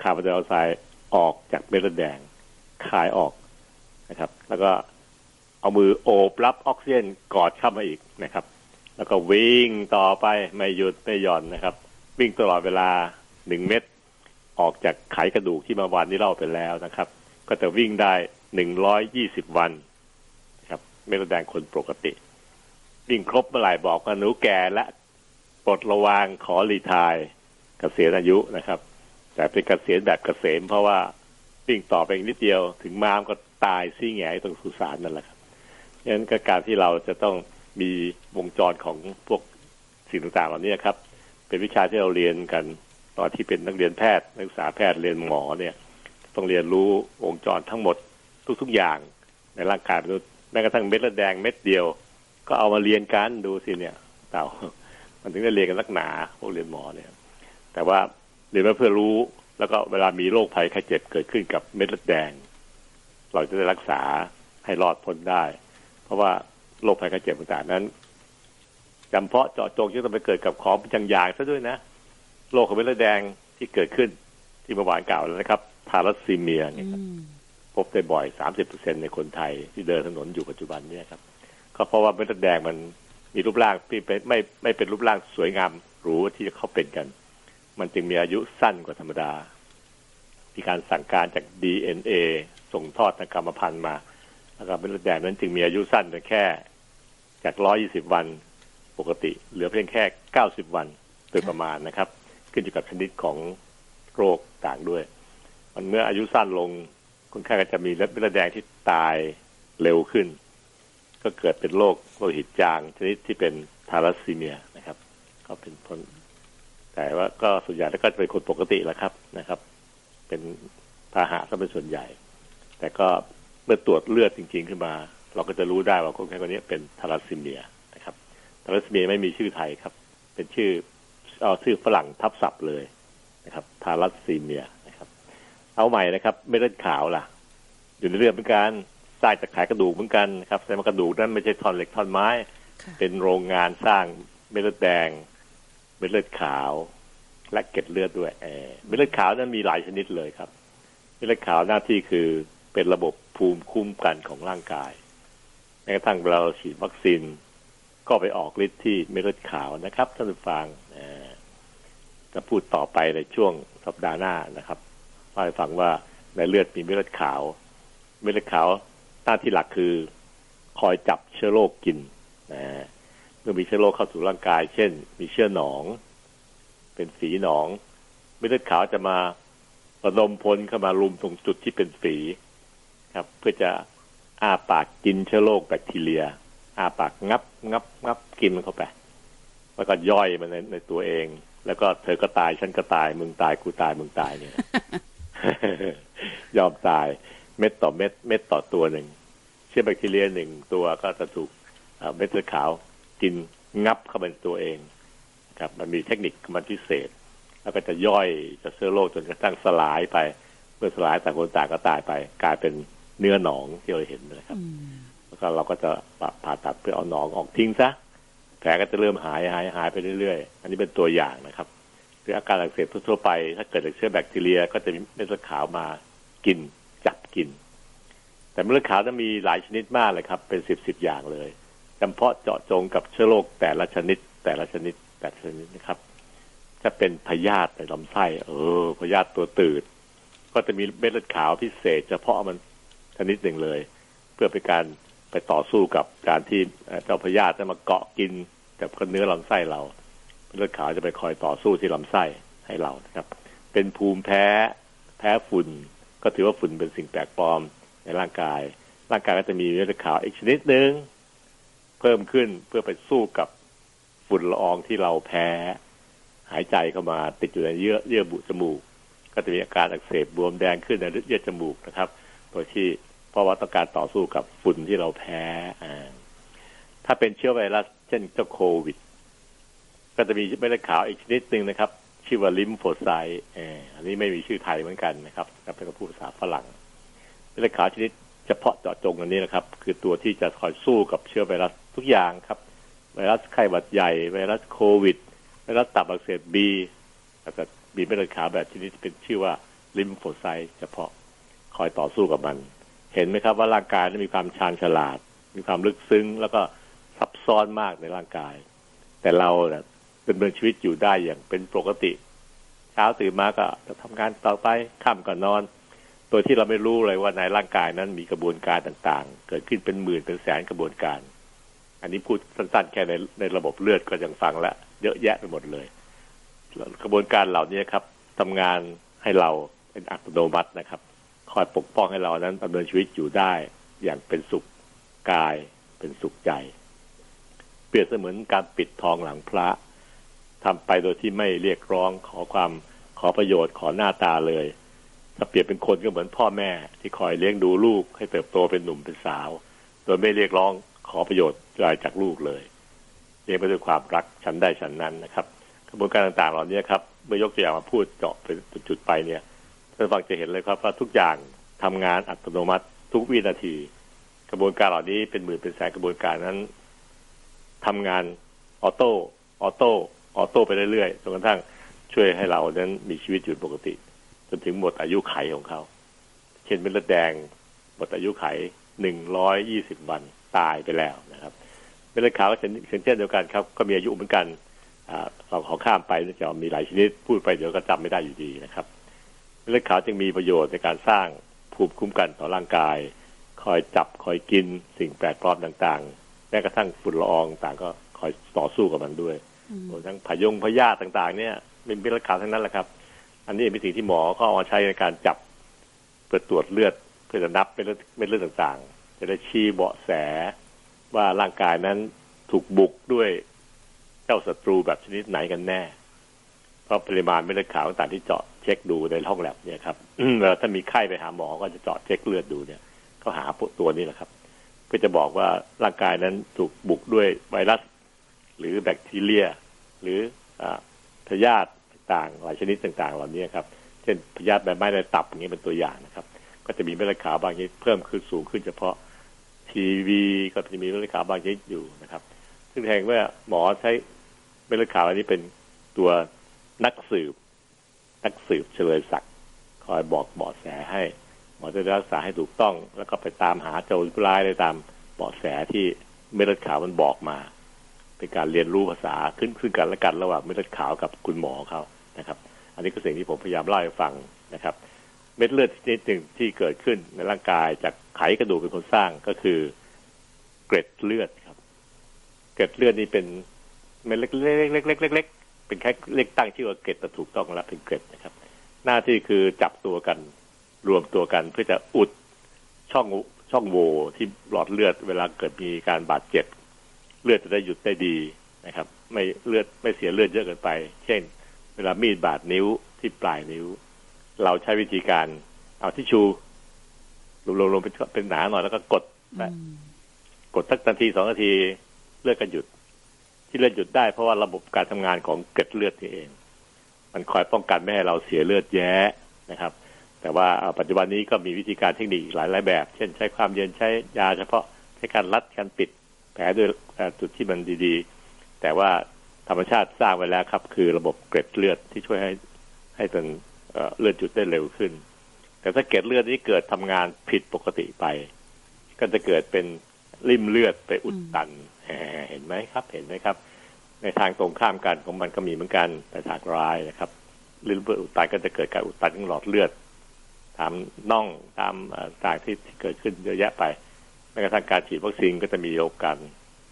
คาร์บอนไดออกไซด์ออกจากเม็ดเลือดแดงคายออกนะครับ แล้วก็เอามือโอบรับออกซิเจนกอดเข้ามาอีกนะครับ แล้วก็วิ่งต่อไปไม่หยุดไม่หย่อนนะครับ วิ่งตลอดเวลาหนึ่งเม็ดออกจากไขกระดูกที่เมาวันนี้เล่าไปแล้วนะครับ ก็จะวิ่งได้หนึ่งร้อยยี่สิบวันนะครับเม็ดเลือดแดงคนปกติ วิ่งครบเมื่อไหร่บอกว่าหนูแก่และปลดระวางขอรีทายเกษียณอายุนะครับ แต่เป็นเกษียณแบบเกษม เพราะว่าวิ่งต่อไปอีกนิดเดียว ถึงมามก็ตายซี่แหงตรงสุสานนั่นแหละครับฉะนั้นก็การที่เราจะต้องมีวงจรของพวกสิ่งต่างๆเหล่านี้ครับ เป็นวิชาที่เราเรียนกันตอนที่เป็นนักเรียนแพทย์นักศึกษาแพทย์เรียนหมอเนี่ย ต้องเรียนรู้วงจรทั้งหมดทุกๆอย่างในร่างกายมนุษย์แม้กระทั่งเม็ดเลือดแดงเม็ดเดียว ก็เอามาเรียนกันดูสิเนี่ยเต่ามันถึงได้เรียนกันนักหนาพวกเรียนหมอเนี่ย แต่ว่าเรียนมาเพื่อรู้ แล้วก็เวลามีโรคภัยไข้เจ็บเกิดขึ้นกับเม็ดเลือดแดง เราจะได้รักษาให้รอดพ้นได้ เพราะว่าโรคภัยไข้เจ็บต่างๆนั้นจำเพาะเจาะจงที่ต้องไปเกิดกับของเป็นอย่างๆซะด้วยนะโรคของเม็ดเลือดแดงที่เกิดขึ้นที่เมื่อวานกล่าวแล้วนะครับทารัสซีเมียเนี่ยครับพบได้บ่อยสามสิบเปอร์เซ็นในคนไทยที่เดินถนนอยู่ปัจจุบันเนี่ยครับ ก็เพราะว่าเม็ดเลือดแดงมันมีรูปร่างที่ไม่ไม่ไม่เป็นรูปร่างสวยงามหรูที่เขาเป็นกัน มันจึงมีอายุสั้นกว่าธรรมดา มีการสั่งการจาก DNA ส่งทอดทางกรรมพันธุ์มาแล้วก็เม็ดเลือดแดงนั้นจึงมีอายุสั้นแต่แค่ จากร้อยี่สิบวันปกติ เหลือเพียงแค่เก้าสิบวันโดยประมาณนะครับ ขึ้นอยู่กับชนิดของโรคต่างด้วย มันเมื่ออายุสั้นลงคนไข้ก็จะมีเลือดแดงที่ตายเร็วขึ้น ก็เกิดเป็นโรคโลหิตจาง ชนิดที่เป็นทารัสซีเมียนะครับ ก็เป็นผลแต่ว่าก็ส่วนใหญ่แล้วก็จะเป็นคนปกติแหละครับนะครับ เป็นพาหะก็เป็นส่วนใหญ่ แต่ก็เมื่อตรวจเลือดจริง ๆ ขึ้นมา เราก็จะรู้ได้ว่าคนไข้คนนี้เป็นทารัสซีเมียนะครับทารัสซีเมียไม่มีชื่อไทยครับ เป็นชื่อเอาชื่อฝรั่งทับศัพท์เลยนะครับทารัสซีเมียนะครับ เอาใหม่นะครับ ไม่เลือดขาวล่ะ อยู่ในเลือดเหมือนกันสร้างจากไขกระดูกเหมือนกันนะครับแต่กระดูกนั้นไม่ใช่ท่อนเหล็กท่อนไม้ เป็นโรงงานสร้างเม็ดเลือดแดง เม็ดเลือดขาว และเกล็ดเลือดด้วยเอเม็ดเลือดขาวนั้นมีหลายชนิดเลยครับ เม็ดเลือดขาวหน้าที่คือเป็นระบบภูมิคุ้มกันของร่างกายแม้กระทั่งเราฉีดวัคซีนก็ไปออกฤทธิ์ที่เม็ดเลือดขาวนะครับท่านผู้ฟังจะพูดต่อไปในช่วงสัปดาห์หน้านะครับให้ฟังว่าในเลือดมีเม็ดเลือดขาว เม็ดเลือดขาว หน้าที่หลักคือคอยจับเชื้อโรคกินนะเมื่อมีเชื้อโรคเข้าสู่ร่างกาย เช่น มีเชื้อหนอง เป็นฝีหนองเม็ดเลือดขาวจะมาระดมพลเข้ามารุมตรงจุดที่เป็นฝีครับ เพื่อจะอ้าปากกินเชื้อโรคแบคทีเรียอ้าปากงับงับงับกินเข้าไป แล้วก็ย่อยมันในในตัวเอง แล้วก็เธอก็ตายฉันก็ตายมึงตายกูตายมึงตายเนี่ย ยอมตาย เม็ดต่อเม็ด เม็ดต่อตัวหนึ่ง เชื้อแบคทีเรียหนึ่งตัวก็จะถูกเม็ดเลือดขาวกินงับเข้าไปในตัวเองครับมันมีเทคนิคมันพิเศษ แล้วก็จะย่อยจะเชื้อโรคจนกระทั่งสลายไป เมื่อสลายต่างคนต่างก็ตายไป กลายเป็นเนื้อหนองที่เราเห็นนะครับแล้วก็เราก็จะผ่าตัดเพื่อเอาหนองออกทิ้งซะแผลก็จะเริ่มหายหายหายไปเรื่อยๆ อันนี้เป็นตัวอย่างนะครับหรืออาการอักเสบทั่วไป ถ้าเกิดจากเชื้อแบคทีเรียก็จะมีเม็ดเลือดขาวมากิน จับกิน แต่เมลือดขาวจะมีหลายชนิดมากเลยครับ เป็นสิบสิบอย่างเลยจำเพาะเจาะจงกับเชื้อโรคแต่ละชนิด แต่ละชนิดแต่ละชนิดนะครับ ถ้าเป็นพยาธิในลำไส้ เออพยาธิตัวตืด ก็จะมีเม็ดเลือดขาวพิเศษเฉพาะมันชนิดหนึ่งเลย เพื่อเป็นการไปต่อสู้กับการที่เจ้าพยาธิจะมาเกาะกินกับเนื้อลำไส้เราเลือดขาวจะไปคอยต่อสู้ที่ลำไส้ให้เรานะครับ เป็นภูมิแพ้ แพ้ฝุ่น ก็ถือว่าฝุ่นเป็นสิ่งแปลกปลอมในร่างกาย ร่างกายก็จะมีเลือดขาวอีกชนิดหนึ่งเพิ่มขึ้นเพื่อไปสู้กับฝุ่นละอองที่เราแพ้ หายใจเข้ามาติดอยู่ในเยื่อเยื่อบุจมูก ก็จะมีอาการอักเสบบวมแดงขึ้นในเยื่อจมูกนะครับโดยที่เพราะว่าต้องการต่อสู้กับฝุ่นที่เราแพ้ถ้าเป็นเชื้อไวรัส เช่นเจ้าโควิด ก็จะมีเม็ดเลือดขาวอีกชนิดหนึ่งนะครับ ชื่อว่าลิมโฟไซต์อันนี้ไม่มีชื่อไทยเหมือนกันนะครับกับเป็นพูดภาษาฝรั่งเม็ดเลือดขาวชนิดเฉพาะเจาะจงอันนี้นะครับ คือตัวที่จะคอยสู้กับเชื้อไวรัสทุกอย่างครับ ไวรัสไข้หวัดใหญ่ ไวรัสโควิด ไวรัสตับอักเสบบีแล้วก็มีเม็ดเลือดขาวแบบชนิดเป็นชื่อว่าลิมโฟไซต์เฉพาะคอยต่อสู้กับมัน เห็นไหมครับว่าร่างกายมีความชาญฉลาด มีความลึกซึ้ง แล้วก็ซับซ้อนมากในร่างกาย แต่เราเนี่ย เป็นเมือชีวิตอยู่ได้อย่างเป็นปกติ เช้าตื่นมาก็จะทำงานต่อไปค่ำก็นอน โดยที่เราไม่รู้เลยว่าในร่างกายนั้นมีกระบวนการต่างๆ เกิดขึ้นเป็นหมื่นเป็นแสนกระบวนการ อันนี้พูดสั้นๆ แค่ในในระบบเลือดก็ยังฟังล้วเยอะแยะไปหมดเลย กระบวนการเหล่านี้ครับทำงานให้เราเป็นอัตโนมัตินะครับ คอยปกป้องให้เรานั้นดำเนินชีวิตอยู่ได้อย่างเป็นสุขกายเป็นสุขใจ เปรียบเสมือนการปิดทองหลังพระ ทำไปโดยที่ไม่เรียกร้องขอความขอประโยชน์ขอหน้าตาเลย ถ้าเปรียบเป็นคนก็เหมือนพ่อแม่ที่คอยเลี้ยงดูลูกให้เติบโตเป็นหนุ่มเป็นสาว โดยไม่เรียกร้องขอประโยชน์อะไรจากลูกเลยเลี้ยงไปด้วยความรักฉันได้ฉันนั้นนะครับ กระบวนการต่างๆเหล่านี้ครับเมื่อยกตัวอย่างมาพูดเจาะเป็นจุดๆไปเนี่ยท่านฟังจะเห็นเลยครับว่าทุกอย่างทำงานอัตโนมัติทุกวินาที กระบวนการเหล่านี้เป็นหมื่นเป็นแสนกระบวนการนั้นทำงานออโต้ออโต้ ออโต้ไปเรื่อยๆจนกระทั่งช่วยให้เรานั้นมีชีวิตอยู่ปกติ จนถึงหมดอายุไขของเขา เช่นเป็นเลือดแดงหมดอายุไขหนึ่งร้อยยี่สิบวันตายไปแล้วนะครับเป็นเลือดขาวก็เช่นเช่นเดียวกันครับ ก็มีอายุเหมือนกันเราขอข้ามไปจะมีหลายชนิดพูดไปเดี๋ยวก็จำไม่ได้อยู่ดีนะครับเลือดขาวจึงมีประโยชน์ในการสร้างภูมิคุ้มกันต่อร่างกาย คอยจับคอยกินสิ่งแปลกปลอมต่างๆแม้กระทั่งฝุ่นละอองต่างก็คอยต่อสู้กับมันด้วย รวมทั้งพยงพยาธิต่าง ๆ เนี่ยเป็นเลือดขาวทั้งนั้นแหละครับ อันนี้เป็นสิ่งที่หมอเขาเอามาใช้ในการจับเพื่อตรวจเลือดเพื่อจะนับเป็นเลือดเม็ดเลือดต่างๆ จะได้ชี้เบาะแสว่าร่างกายนั้นถูกบุกด้วยเจ้าศัตรูแบบชนิดไหนกันแน่ เพราะปริมาณเม็ดเลือดขาวต่างที่เจาะเช็คดูในห้องแลบเนี่ยครับเวลาถ้ามีไข้ไปหาหมอก็จะเจาะเช็คเลือดดูเนี่ย ก็หาตัวนี้แหละครับ เพื่อจะบอกว่าร่างกายนั้นถูกบุกด้วยไวรัส หรือแบคทีเรีย หรือพยาธิต่างหลายชนิดต่างๆ เหล่านี้ครับ เช่นพยาธิใบไม้ในตับอย่างนี้เป็นตัวอย่างนะครับ ก็จะมีเม็ดเลือดขาวบางชนิดเพิ่มขึ้นสูงขึ้นเฉพาะทีวีก็จะมีเม็ดเลือดขาวบางชนิดอยู่นะครับ ซึ่งแทนว่าหมอใช้เม็ดเลือดขาวอันนี้เป็นตัวนักสืบ นักสืบเฉลยศักดิ์คอยบอกเบาะแสให้ หมอจะรักษาให้ถูกต้อง แล้วก็ไปตามหาโจรผู้ร้ายได้ตามเบาะแสที่เม็ดเลือดขาวมันบอกมา เป็นการเรียนรู้ภาษาขึ้นขึ้นกันและกันระหว่างเม็ดเลือดขาวกับคุณหมอเขานะครับ อันนี้ก็สิ่งที่ผมพยายามเล่าให้ฟังนะครับ เม็ดเลือดชนิดหนึ่งที่เกิดขึ้นในร่างกายจากไขกระดูกเป็นคนสร้างก็คือ เกร็ดเลือดครับ เกร็ดเลือดนี่เป็นเม็ดเล็กๆๆๆๆเป็นแค่เล็กตั้งชื่อว่าเกล็ดแต่ถูกต้องแล้วเป็นเกล็ดนะครับ หน้าที่คือจับตัวกันรวมตัวกันเพื่อจะอุดช่องช่องโหว่ที่หลอดเลือดเวลาเกิดมีการบาดเจ็บ เลือดจะได้หยุดได้ดีนะครับ ไม่เลือดไม่เสียเลือดเยอะเกินไป เช่น เวลามีดบาดนิ้วที่ปลายนิ้ว เราใช้วิธีการเอาที่ชูลงลงเป็นเป็นหนาหน่อยแล้วก็กดแบบกดสักนาทีสองนาทีเลือดก็หยุด ที่เลือดหยุดได้เพราะว่าระบบการทำงานของเกล็ดเลือดนี่เอง มันคอยป้องกันไม่ให้เราเสียเลือดแย้นะครับ แต่ว่าปัจจุบันนี้ก็มีวิธีการเทคนิคหลายหลายแบบ เช่นใช้ความเย็นใช้ยาเฉพาะใช้การรัดการปิด แผลด้วยจุดที่มันดีๆ แต่ว่าธรรมชาติสร้างไว้แล้วครับ คือระบบเกล็ดเลือดที่ช่วยให้ให้ตันเลือดหยุดได้เร็วขึ้น แต่ถ้าเกล็ดเลือดนี้เกิดทำงานผิดปกติไป ก็จะเกิดเป็นริมเลือดไปอุดตันเห็นไหมครับ เห็นไหมครับ ในทางตรงข้ามกันของมันก็มีเหมือนกันแต่ทางร้ายนะครับริมเลือดอุดตันก็จะเกิดการอุดตันของหลอดเลือดตามน่องตามต่างที่เกิดขึ้นเยอะแยะไป แม้กระทั่งการฉีดวัคซีนก็จะมีโอกาส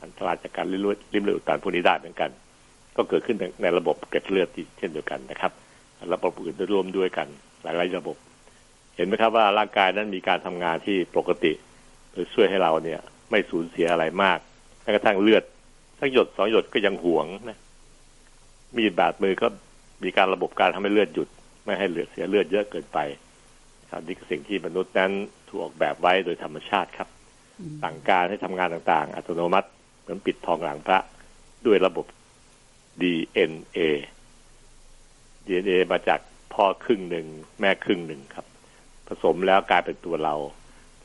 อันตรายจากการริมเลือดริมเลือดอุดตันพวกนี้ได้เหมือนกัน ก็เกิดขึ้นในระบบเกล็ดเลือดที่เช่นเดียวกันนะครับระบบอื่นจะร่วมด้วยกัน หลายๆระบบ เห็นไหมครับว่าร่างกายนั้นมีการทำงานที่ปกติโดยช่วยให้เราเนี่ย ไม่สูญเสียอะไรมากแม้กระทั่งเลือดสักหยดสองหยดก็ยังห่วงนะมีบาดมือก็มีการระบบการทำให้เลือดหยุด ไม่ให้เลือดเสียเลือดเยอะเกินไปครับนี่คือสิ่งที่มนุษย์นั้นถูกออกแบบไว้โดยธรรมชาติครับ สั่งการให้ทำงานต่างๆ อัตโนมัติเหมือนปิดทองหลังพระด้วยระบบ DNA DNA มาจากพ่อครึ่งหนึ่งแม่ครึ่งหนึ่งครับ ผสมแล้วกลายเป็นตัวเรา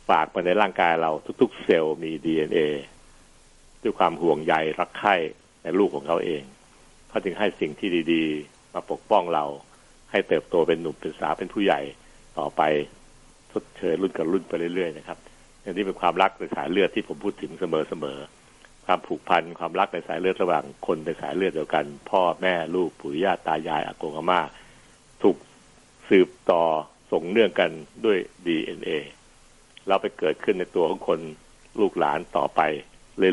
ฝากมาในร่างกายเราทุกๆ เซลล์มี DNA ด้วยความห่วงใยรักใคร่ในลูกของเขาเองเขาจึงให้สิ่งที่ดี ๆ มาปกป้องเรา ให้เติบโตเป็นหนุ่มเป็นสาวเป็นผู้ใหญ่ต่อไปทดเชยรุ่นกับรุ่นไปเรื่อยๆนะครับ อันนี้เป็นความรักในสายเลือดที่ผมพูดถึงเสมอๆความผูกพันความรักในสายเลือดระหว่างคนในสายเลือดเดียวกัน พ่อแม่ลูกปู่ย่าตายายอากงอาม่าถูกสืบต่อส่งเนื่องกันด้วย DNA เราไปเกิดขึ้นในตัวของคนลูกหลานต่อไป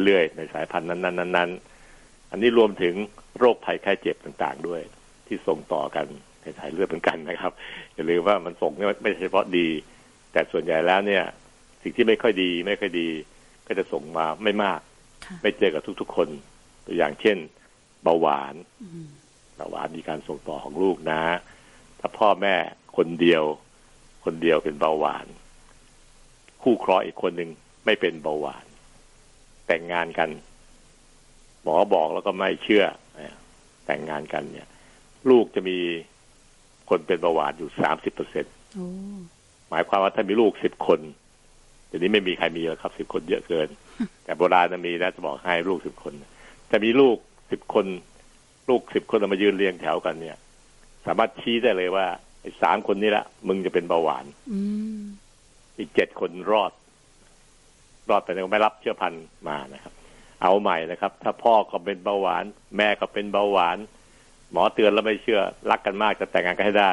เรื่อยๆ ในสายพันธุ์นั้นๆๆอันนี้รวมถึงโรคภัยไข้เจ็บต่างๆด้วย ที่ส่งต่อกันในสายเลือดเหมือนกันนะครับอย่าลืมว่ามันส่งไม่ใช่เฉพาะดี แต่ส่วนใหญ่แล้วเนี่ย สิ่งที่ไม่ค่อยดี ไม่ค่อยดี ก็จะส่งมาไม่มาก ไม่เจอกับทุกๆคน ตัวอย่างเช่น เบาหวานเบาหวานมีการส่งต่อของลูกนะ ถ้าพ่อแม่คนเดียว คนเดียวเป็นเบาหวาน คู่ครองอีกคนหนึ่งไม่เป็นเบาหวาน แต่งงานกัน หมอบอกแล้วก็ไม่เชื่อแต่งงานกันเนี่ย ลูกจะมีคนเป็นเบาหวานอยู่สามสิบเปอร์เซ็นตหมายความว่าถ้ามีลูกสิบคนเดี๋ยวนี้ไม่มีใครมีแล้วครับสิบคนเยอะเกิน แต่โบราณจะมีนะจะบอกให้ลูกสิบคนแต่มีลูกสิบคน ลูกสิบคนมายืนเรียงแถวกันเนี่ย สามารถชี้ได้เลยว่าไอ้สามคนนี้ละมึงจะเป็นเบาหวานอีกเจ็ดคนรอด รอดแต่ยังไม่รับเชื้อพันธุ์มานะครับ เอาใหม่นะครับ ถ้าพ่อก็เป็นเบาหวาน แม่ก็เป็นเบาหวาน หมอเตือนแล้วไม่เชื่อ รักกันมากจะแต่งงานกันให้ได้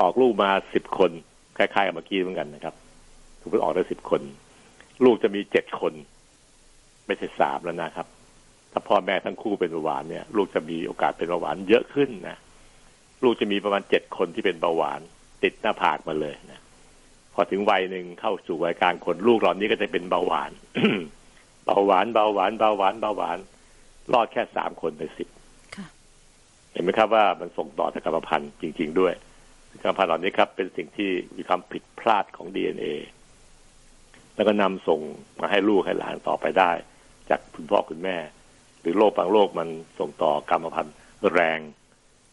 ออกลูกมาสิบคนคล้ายๆกับเมื่อกี้เหมือนกันนะครับ ถูกออกได้สิบคน ลูกจะมีเจ็ดคน ไม่ใช่สามแล้วนะครับ ถ้าพ่อแม่ทั้งคู่เป็นเบาหวานเนี่ย ลูกจะมีโอกาสเป็นเบาหวานเยอะขึ้นนะลูกจะมีประมาณเจ็ดคนที่เป็นเบาหวาน ติดหน้าผากมาเลยนะพอถึงวัยหนึ่งเข้าสู่วัยกลางคนลูกเหล่านี้ก็จะเป็นเบาหวานเบาหวานเบาหวานเบาหวานเบาหวานรอดแค่สามคนในสิบเห็นไหมครับว่ามันส่งต่อทางกรรมพันธุ์จริง ๆ ด้วยกรรมพันธุ์เหล่านี้ครับ เป็นสิ่งที่มีความผิดพลาดของดีเอ็นเอ แล้วก็นำส่งมาให้ลูกให้หลานต่อไปได้ จากคุณพ่อคุณแม่ หรือโรคบางโรคมันส่งต่อกรรมพันธุ์แรง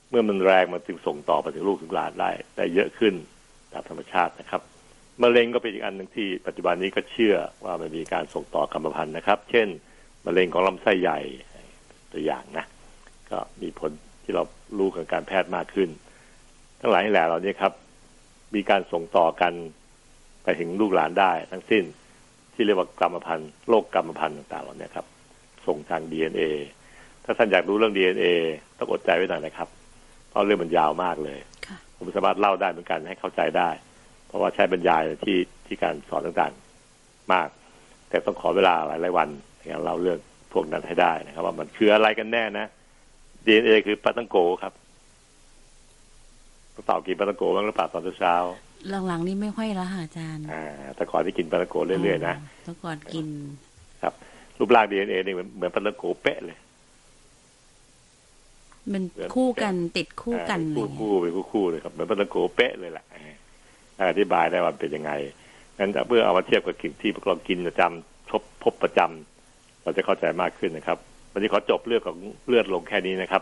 เมื่อมันแรงมันจึงส่งต่อไปถึงลูกถึงหลานได้ได้เยอะขึ้นตามธรรมชาตินะครับมะเร็งก็เป็นอีกอันหนึ่งที่ปัจจุบันนี้ก็เชื่อว่ามันมีการส่งต่อกรรมพันธุ์นะครับ เช่นมะเร็งของลำไส้ใหญ่ตัวอย่างนะ ก็มีผลที่เรารู้กันการแพทย์มากขึ้น ทั้งหลายแหล่เหล่านี้ครับ มีการส่งต่อกัน ไปถึงลูกหลานได้ ทั้งสิ้นที่เรียกว่ากรรมพันธุ์โรคกรรมพันธุ์ต่างๆเหล่านี้ครับ ส่งทางดีเอถ้าท่านอยากรู้เรื่องดีเอต้องอดใจไว้หน่อยนะครับ เพราะเรื่องมันยาวมากเลย ผมสามารถเล่าได้เหมือนกันให้เข้าใจได้ราะว่าใช้บรรยายที่ที่การสอนต่างๆ มาก แต่ต้องขอเวลาหลายหลายวันในการเล่าเรื่องพวกนั้นให้ได้นะครับ ว่ามันคืออะไรกันแน่นะดีเอ็นเอคือปาตังโกครับเต่ากินปาตังโกบ้างหรือเปล่าตอนเช้า หลังๆนี่ไม่ค่อยแล้วค่ะอาจารย์อ่าแต่ก่อนที่กินปาตังโกเรื่อยๆนะแต่ก่อนกิน ครับ รูปร่างดีเอ็นเอนี่เหมือนปาตังโกเป๊ะเลย มันคู่กันติดคู่กันเลยคู่คู่ไปคู่คู่เลยครับเหมือนปาตังโกเป๊ะเลยแหละอธิบายได้ว่าเป็นยังไงงั้นเมื่อเอามาเทียบกับกิ่งที่พวกเรากินประจำพบพบประจำเราจะเข้าใจมากขึ้นนะครับ วันนี้ขอจบเรื่องของเลือดลงแค่นี้นะครับ